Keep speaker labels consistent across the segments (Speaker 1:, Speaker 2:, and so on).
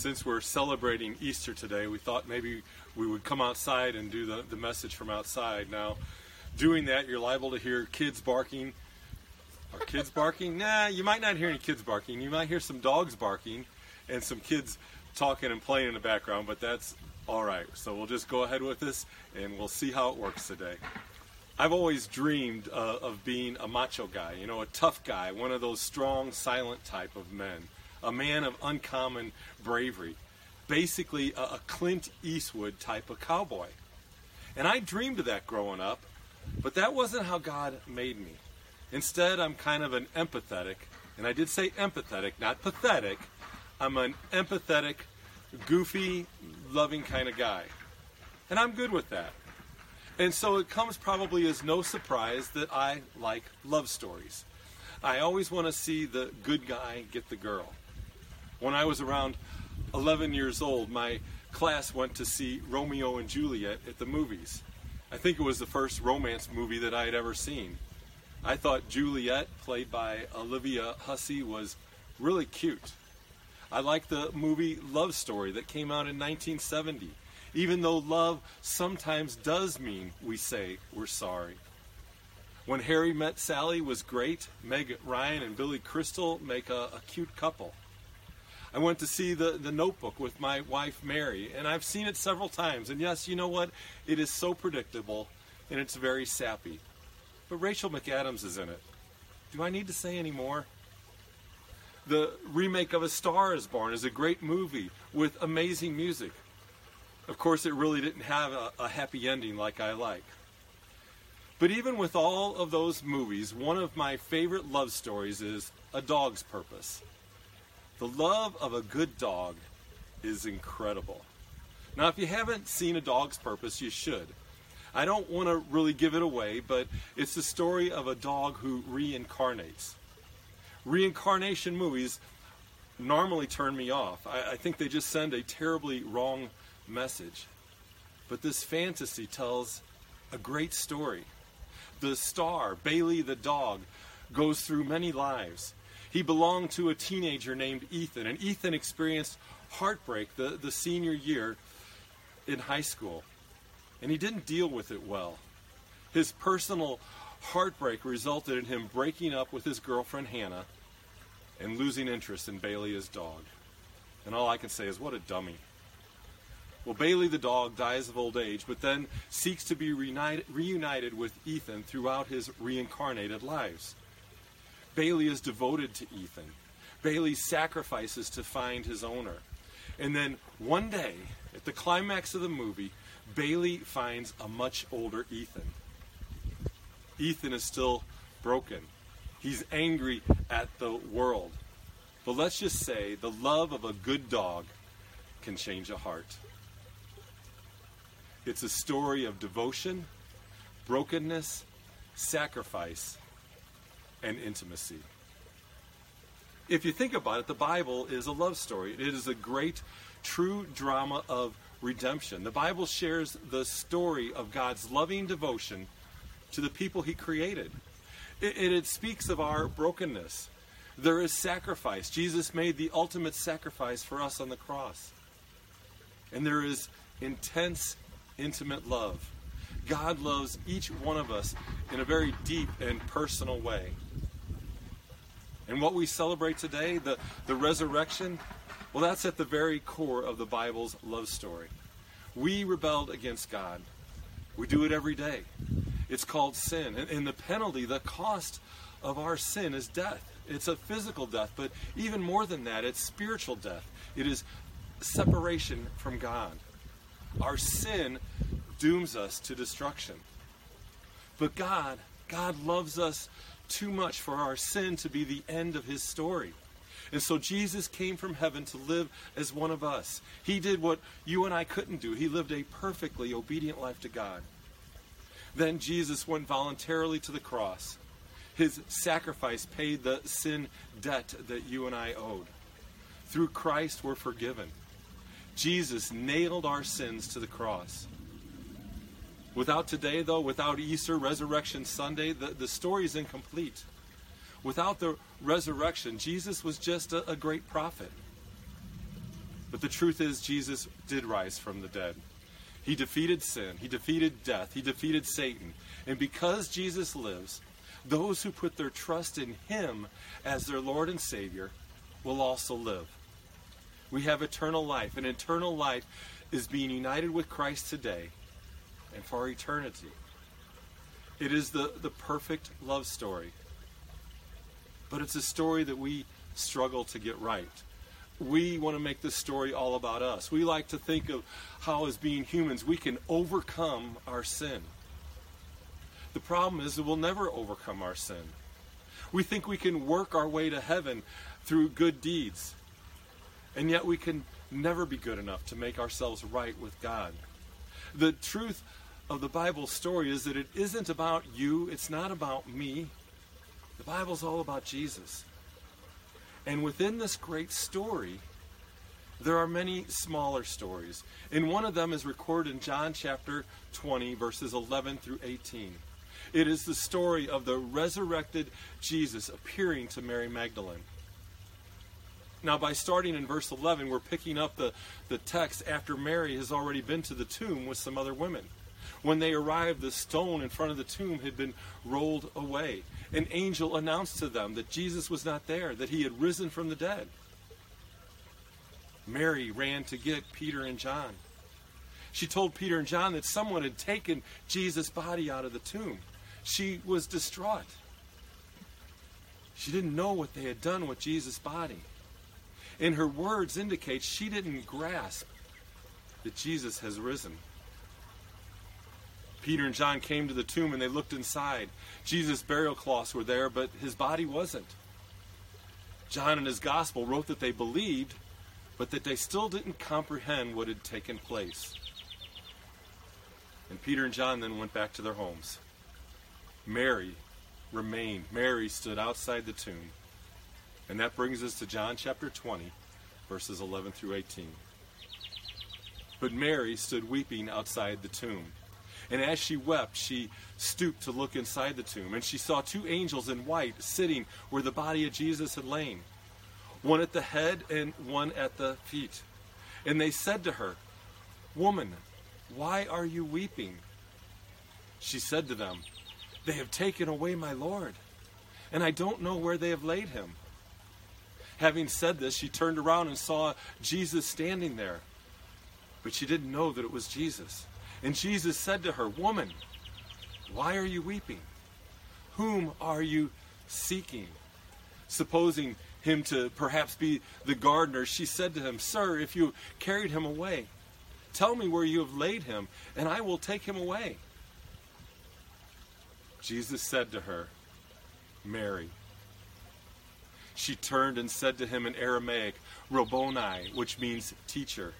Speaker 1: since we're celebrating Easter today, we thought maybe we would come outside and do the, the message from outside. Now, doing that, you're liable to hear kids barking. Are kids barking? Nah, you might not hear any kids barking. You might hear some dogs barking and some kids talking and playing in the background, but that's all right. So we'll just go ahead with this and we'll see how it works today. I've always dreamed uh, of being a macho guy, you know, a tough guy, one of those strong, silent type of men, a man of uncommon bravery, basically a, a Clint Eastwood type of cowboy. And I dreamed of that growing up, but that wasn't how God made me. Instead, I'm kind of an empathetic, and I did say empathetic, not pathetic. I'm an empathetic, goofy, loving kind of guy. And I'm good with that. And so it comes probably as no surprise that I like love stories. I always want to see the good guy get the girl. When I was around 11 years old, my class went to see Romeo and Juliet at the movies. I think it was the first romance movie that I had ever seen. I thought Juliet, played by Olivia Hussey, was really cute. I liked the movie Love Story that came out in 1970 even though love sometimes does mean we say we're sorry. When Harry Met Sally was great. Meg Ryan and Billy Crystal make a, a cute couple. I went to see the, the Notebook with my wife Mary, and I've seen it several times. And yes, you know what? It is so predictable, and it's very sappy. But Rachel McAdams is in it. Do I need to say any more? The remake of A Star is Born is a great movie with amazing music. Of course, it really didn't have a, a happy ending like I like. But even with all of those movies, one of my favorite love stories is A Dog's Purpose. The love of a good dog is incredible. Now, if you haven't seen A Dog's Purpose, you should. I don't want to really give it away, but it's the story of a dog who reincarnates. Reincarnation movies normally turn me off. I, I think they just send a terribly wrong message. But this fantasy tells a great story. The star, Bailey the dog, goes through many lives. He belonged to a teenager named Ethan, and Ethan experienced heartbreak the, the senior year in high school. And he didn't deal with it well. His personal heartbreak resulted in him breaking up with his girlfriend Hannah and losing interest in Bailey as dog. And all I can say is, what a dummy. Well, Bailey the dog dies of old age, but then seeks to be reunited, reunited with Ethan throughout his reincarnated lives. Bailey is devoted to Ethan. Bailey sacrifices to find his owner. And then one day, at the climax of the movie, Bailey finds a much older Ethan. Ethan is still broken. He's angry at the world. But let's just say the love of a good dog can change a heart. It's a story of devotion, brokenness, sacrifice, and intimacy. If you think about it, the Bible is a love story. It is a great, true drama of redemption. The Bible shares the story of God's loving devotion to the people He created. It, it, speaks of our brokenness. There is sacrifice. Jesus made the ultimate sacrifice for us on the cross. And there is intense intimate love. God loves each one of us in a very deep and personal way. And what we celebrate today, the, the resurrection, well, that's at the very core of the Bible's love story. We rebelled against God. We do it every day. It's called sin. And, and the penalty, the cost of our sin is death. It's a physical death, but even more than that, it's spiritual death. It is separation from God. Our sin dooms us to destruction. But God, God loves us too much for our sin to be the end of his story. And so Jesus came from heaven to live as one of us. He did what you and I couldn't do. He lived a perfectly obedient life to God. Then Jesus went voluntarily to the cross. His sacrifice paid the sin debt that you and I owed. Through Christ, we're forgiven. Jesus nailed our sins to the cross. Without today, though, without Easter, Resurrection Sunday, the, the story is incomplete. Without the resurrection, Jesus was just a, a great prophet. But the truth is, Jesus did rise from the dead. He defeated sin, he defeated death, he defeated Satan. And because Jesus lives, those who put their trust in him as their Lord and Savior will also live. We have eternal life, and eternal life is being united with Christ today and for eternity. It is the, the perfect love story. But it's a story that we struggle to get right. We want to make this story all about us. We like to think of how, as being humans, we can overcome our sin. The problem is that we'll never overcome our sin. We think we can work our way to heaven through good deeds. And yet we can never be good enough to make ourselves right with God. The truth of the Bible story is that it isn't about you, it's not about me. The Bible's all about Jesus. And within this great story, there are many smaller stories. And one of them is recorded in John chapter 20, verses 11 through 18. It is the story of the resurrected Jesus appearing to Mary Magdalene. Now, by starting in verse 11, we're picking up the, the text after Mary has already been to the tomb with some other women. When they arrived, the stone in front of the tomb had been rolled away. An angel announced to them that Jesus was not there, that he had risen from the dead. Mary ran to get Peter and John. She told Peter and John that someone had taken Jesus' body out of the tomb. She was distraught. She didn't know what they had done with Jesus' body. And her words indicate she didn't grasp that Jesus has risen. Peter and John came to the tomb and they looked inside. Jesus' burial cloths were there, but his body wasn't. John in his gospel wrote that they believed, but that they still didn't comprehend what had taken place. And Peter and John then went back to their homes. Mary remained. Mary stood outside the tomb. And that brings us to John chapter 20, verses 11 through 18. But Mary stood weeping outside the tomb. And as she wept, she stooped to look inside the tomb. And she saw two angels in white sitting where the body of Jesus had lain, one at the head and one at the feet. And they said to her, Woman, why are you weeping? She said to them, They have taken away my Lord, and I don't know where they have laid him. Having said this, she turned around and saw Jesus standing there, but she didn't know that it was Jesus. And Jesus said to her, Woman, why are you weeping? Whom are you seeking? Supposing him to perhaps be the gardener, she said to him, Sir, if you carried him away, tell me where you have laid him, and I will take him away. Jesus said to her, Mary. She turned and said to him in Aramaic, Rabboni, which means teacher.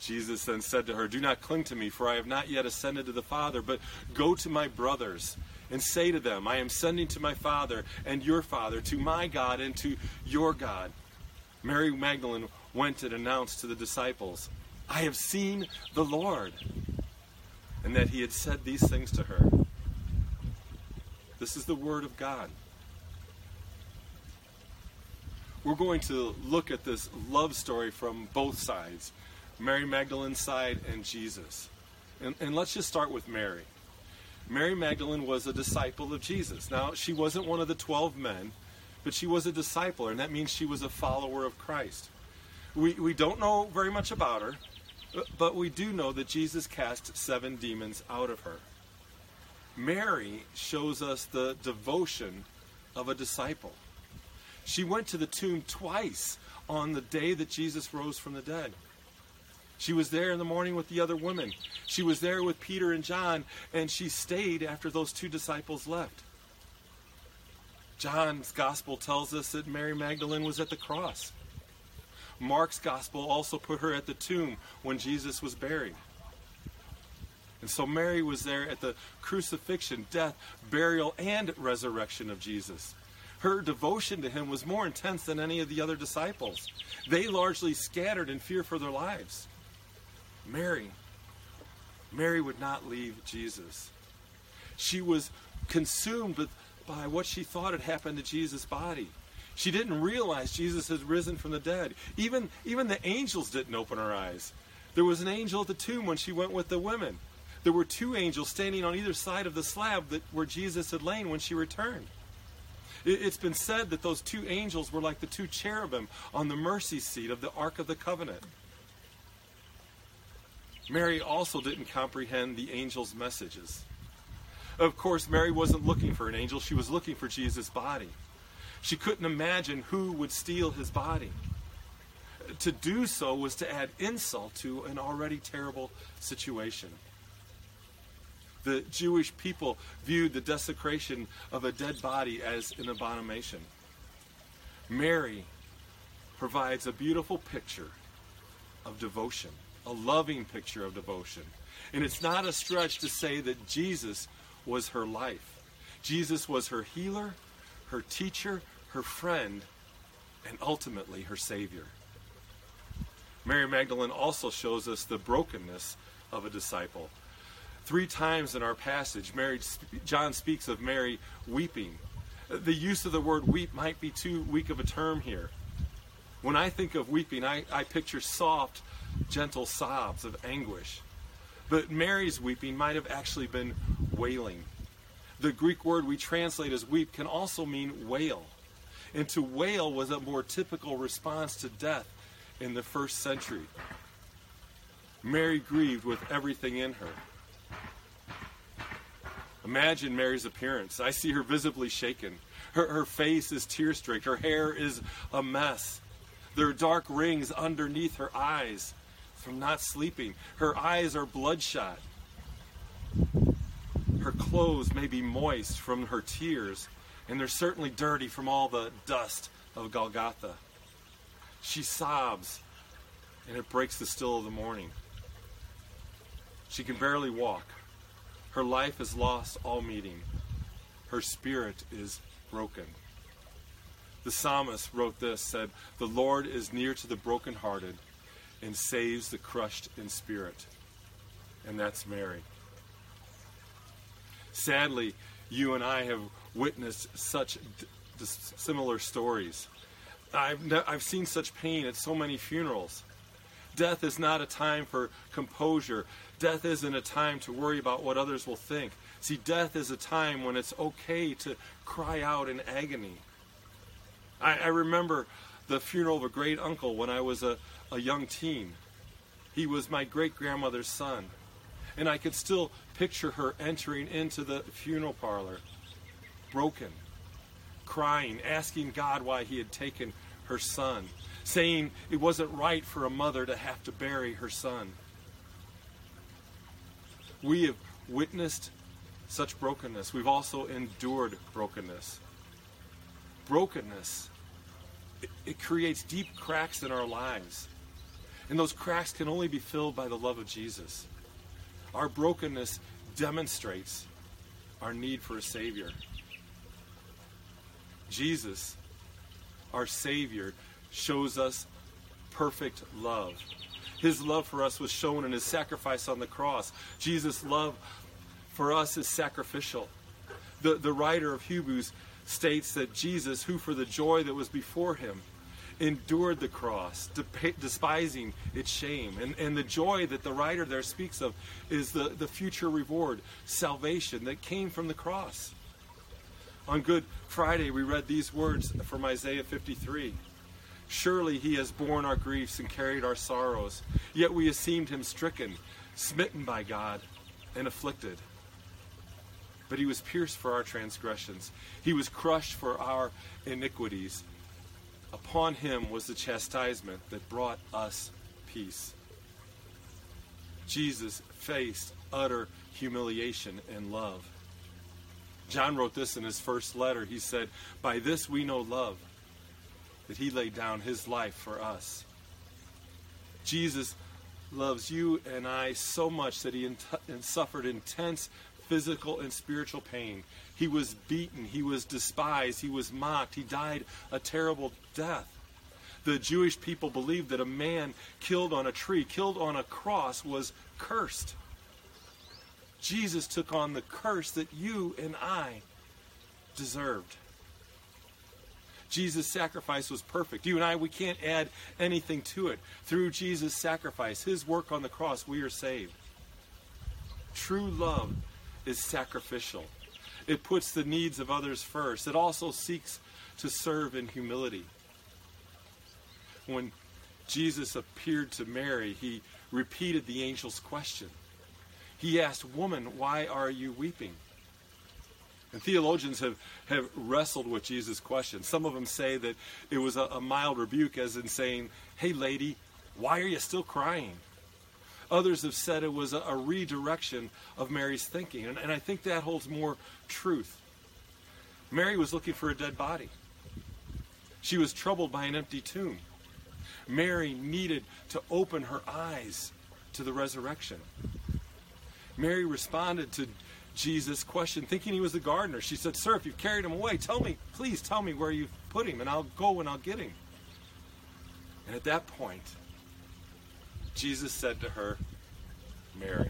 Speaker 1: Jesus then said to her, Do not cling to me, for I have not yet ascended to the Father, but go to my brothers and say to them, I am sending to my Father and your Father, to my God and to your God. Mary Magdalene went and announced to the disciples, I have seen the Lord, and that he had said these things to her. This is the Word of God. We're going to look at this love story from both sides Mary Magdalene's side and Jesus. And, and let's just start with Mary. Mary Magdalene was a disciple of Jesus. Now, she wasn't one of the 12 men, but she was a disciple, and that means she was a follower of Christ. We, we don't know very much about her, but we do know that Jesus cast seven demons out of her. Mary shows us the devotion of a disciple. She went to the tomb twice on the day that Jesus rose from the dead. She was there in the morning with the other women. She was there with Peter and John, and she stayed after those two disciples left. John's gospel tells us that Mary Magdalene was at the cross. Mark's gospel also put her at the tomb when Jesus was buried. And so Mary was there at the crucifixion, death, burial, and resurrection of Jesus. Her devotion to him was more intense than any of the other disciples. They largely scattered in fear for their lives. Mary, Mary would not leave Jesus. She was consumed with, by what she thought had happened to Jesus' body. She didn't realize Jesus had risen from the dead. Even, even the angels didn't open her eyes. There was an angel at the tomb when she went with the women. There were two angels standing on either side of the slab that, where Jesus had lain when she returned. It, it's been said that those two angels were like the two cherubim on the mercy seat of the Ark of the Covenant. Mary also didn't comprehend the angel's messages. Of course, Mary wasn't looking for an angel, she was looking for Jesus' body. She couldn't imagine who would steal his body. To do so was to add insult to an already terrible situation. The Jewish people viewed the desecration of a dead body as an abomination. Mary provides a beautiful picture of devotion, a loving picture of devotion. And it's not a stretch to say that Jesus was her life. Jesus was her healer, her teacher, her friend, and ultimately her Savior. Mary Magdalene also shows us the brokenness of a disciple. Three times in our passage, Mary, John speaks of Mary weeping. The use of the word weep might be too weak of a term here. When I think of weeping, I, I picture soft, gentle sobs of anguish. But Mary's weeping might have actually been wailing. The Greek word we translate as weep can also mean wail. And to wail was a more typical response to death in the first century. Mary grieved with everything in her. Imagine Mary's appearance. I see her visibly shaken. Her, her face is tear streaked. Her hair is a mess. There are dark rings underneath her eyes from not sleeping. Her eyes are bloodshot. Her clothes may be moist from her tears, and they're certainly dirty from all the dust of Golgotha. She sobs, and it breaks the still of the morning. She can barely walk. Her life has lost all meaning. Her spirit is broken. The psalmist wrote this said, The Lord is near to the brokenhearted and saves the crushed in spirit. And that's Mary. Sadly, you and I have witnessed such d- similar stories. I've, ne- I've seen such pain at so many funerals. Death is not a time for composure. Death isn't a time to worry about what others will think. See, death is a time when it's okay to cry out in agony. I, I remember the funeral of a great uncle when I was a, a young teen. He was my great grandmother's son. And I could still picture her entering into the funeral parlor, broken, crying, asking God why he had taken her son, saying it wasn't right for a mother to have to bury her son. We have witnessed such brokenness. We've also endured brokenness. Brokenness, it, it creates deep cracks in our lives. And those cracks can only be filled by the love of Jesus. Our brokenness demonstrates our need for a Savior. Jesus, our Savior, shows us perfect love. His love for us was shown in his sacrifice on the cross. Jesus' love for us is sacrificial. The, the writer of Hebrews states that Jesus, who for the joy that was before him, endured the cross, despising its shame. And, and the joy that the writer there speaks of is the, the future reward, salvation that came from the cross. On Good Friday, we read these words from Isaiah 53. Surely he has borne our griefs and carried our sorrows, yet we esteemed him stricken, smitten by God, and afflicted. But he was pierced for our transgressions, he was crushed for our iniquities. Upon him was the chastisement that brought us peace. Jesus faced utter humiliation and love. John wrote this in his first letter. He said, By this we know love, that he laid down his life for us. Jesus loves you and I so much that he suffered intense physical and spiritual pain. He was beaten, he was despised, he was mocked, he died a terrible death. The Jewish people believed that a man killed on a tree, killed on a cross, was cursed. Jesus took on the curse that you and I deserved. Jesus' sacrifice was perfect. You and I, we can't add anything to it. Through Jesus' sacrifice, his work on the cross, we are saved. True love is sacrificial. It puts the needs of others first. It also seeks to serve in humility. When Jesus appeared to Mary, he repeated the angel's question. He asked, Woman, why are you weeping? And theologians have, have wrestled with Jesus' question. Some of them say that it was a, a mild rebuke, as in saying, Hey, lady, why are you still crying? Others have said it was a, a redirection of Mary's thinking. And, and I think that holds more truth. Mary was looking for a dead body, she was troubled by an empty tomb. Mary needed to open her eyes to the resurrection. Mary responded to Jesus' question, thinking he was the gardener. She said, Sir, if you've carried him away, tell me, please tell me where you've put him, and I'll go and I'll get him. And at that point, Jesus said to her, Mary.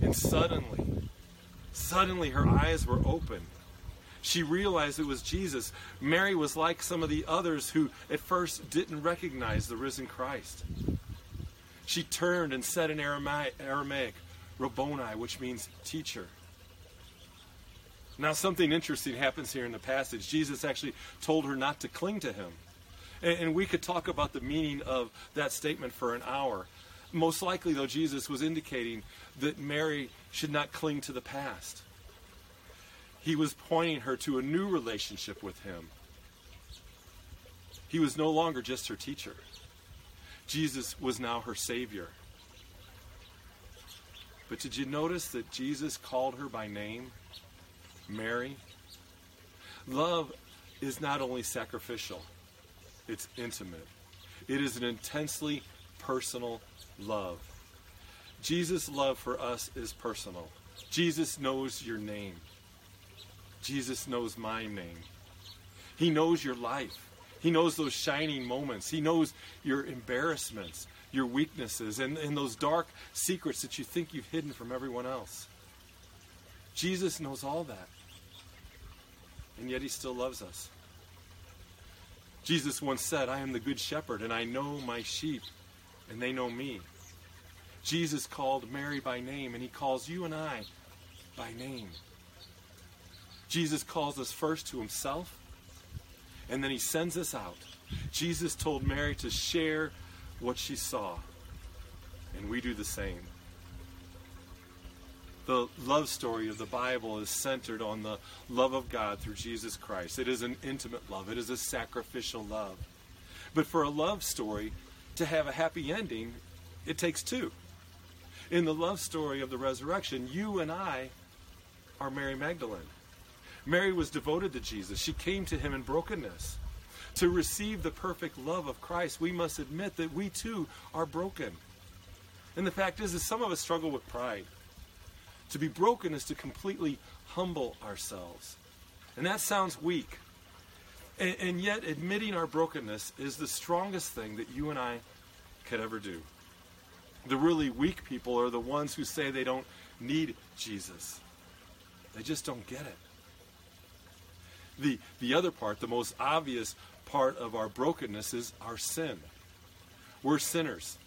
Speaker 1: And suddenly, suddenly her eyes were open. She realized it was Jesus. Mary was like some of the others who at first didn't recognize the risen Christ. She turned and said in Aramaic, Aramaic Rabboni, which means teacher. Now, something interesting happens here in the passage. Jesus actually told her not to cling to him. And, we could talk about the meaning of that statement for an hour. Most likely, though, Jesus was indicating that Mary should not cling to the past. He was pointing her to a new relationship with him. He was no longer just her teacher, Jesus was now her Savior. But did you notice that Jesus called her by name? Mary? Love is not only sacrificial, it's intimate. It is an intensely personal love. Jesus' love for us is personal. Jesus knows your name. Jesus knows my name. He knows your life. He knows those shining moments. He knows your embarrassments, your weaknesses, and, and those dark secrets that you think you've hidden from everyone else. Jesus knows all that. And yet he still loves us. Jesus once said, I am the good shepherd, and I know my sheep, and they know me. Jesus called Mary by name, and he calls you and I by name. Jesus calls us first to himself, and then he sends us out. Jesus told Mary to share what she saw, and we do the same. The love story of the Bible is centered on the love of God through Jesus Christ. It is an intimate love, it is a sacrificial love. But for a love story to have a happy ending, it takes two. In the love story of the resurrection, you and I are Mary Magdalene. Mary was devoted to Jesus. She came to him in brokenness. To receive the perfect love of Christ, we must admit that we too are broken. And the fact is, that some of us struggle with pride. To be broken is to completely humble ourselves. And that sounds weak. And, and, yet, admitting our brokenness is the strongest thing that you and I could ever do. The really weak people are the ones who say they don't need Jesus, they just don't get it. The, the other part, the most obvious part of our brokenness, is our sin. We're sinners,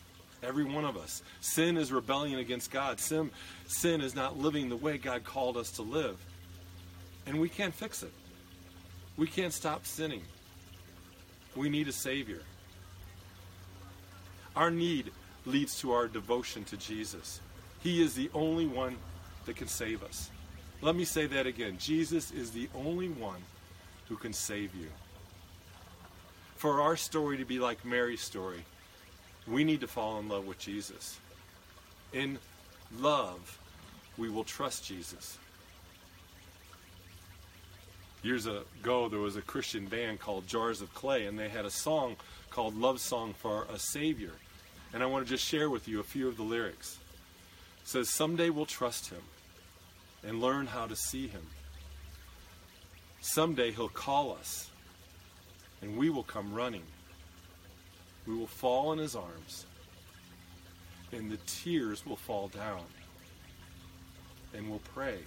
Speaker 1: every one of us. Sin is rebellion against God. Sin, sin is not living the way God called us to live. And we can't fix it. We can't stop sinning. We need a Savior. Our need leads to our devotion to Jesus. He is the only one that can save us. Let me say that again. Jesus is the only one who can save you. For our story to be like Mary's story, we need to fall in love with Jesus. In love, we will trust Jesus. Years ago, there was a Christian band called Jars of Clay, and they had a song called Love Song for a Savior. And I want to just share with you a few of the lyrics. It says, Someday we'll trust him and learn how to see him. Someday he'll call us, and we will come running. We will fall in his arms, and the tears will fall down, and we'll pray.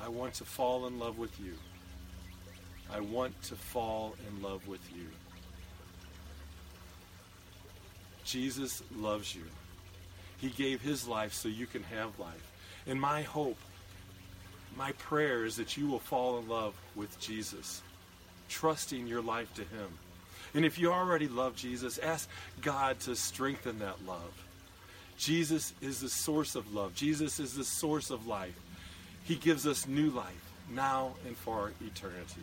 Speaker 1: I want to fall in love with you. I want to fall in love with you. Jesus loves you. He gave his life so you can have life. And my hope, my prayer is that you will fall in love with Jesus, trusting your life to him. And if you already love Jesus, ask God to strengthen that love. Jesus is the source of love. Jesus is the source of life. He gives us new life now and for eternity.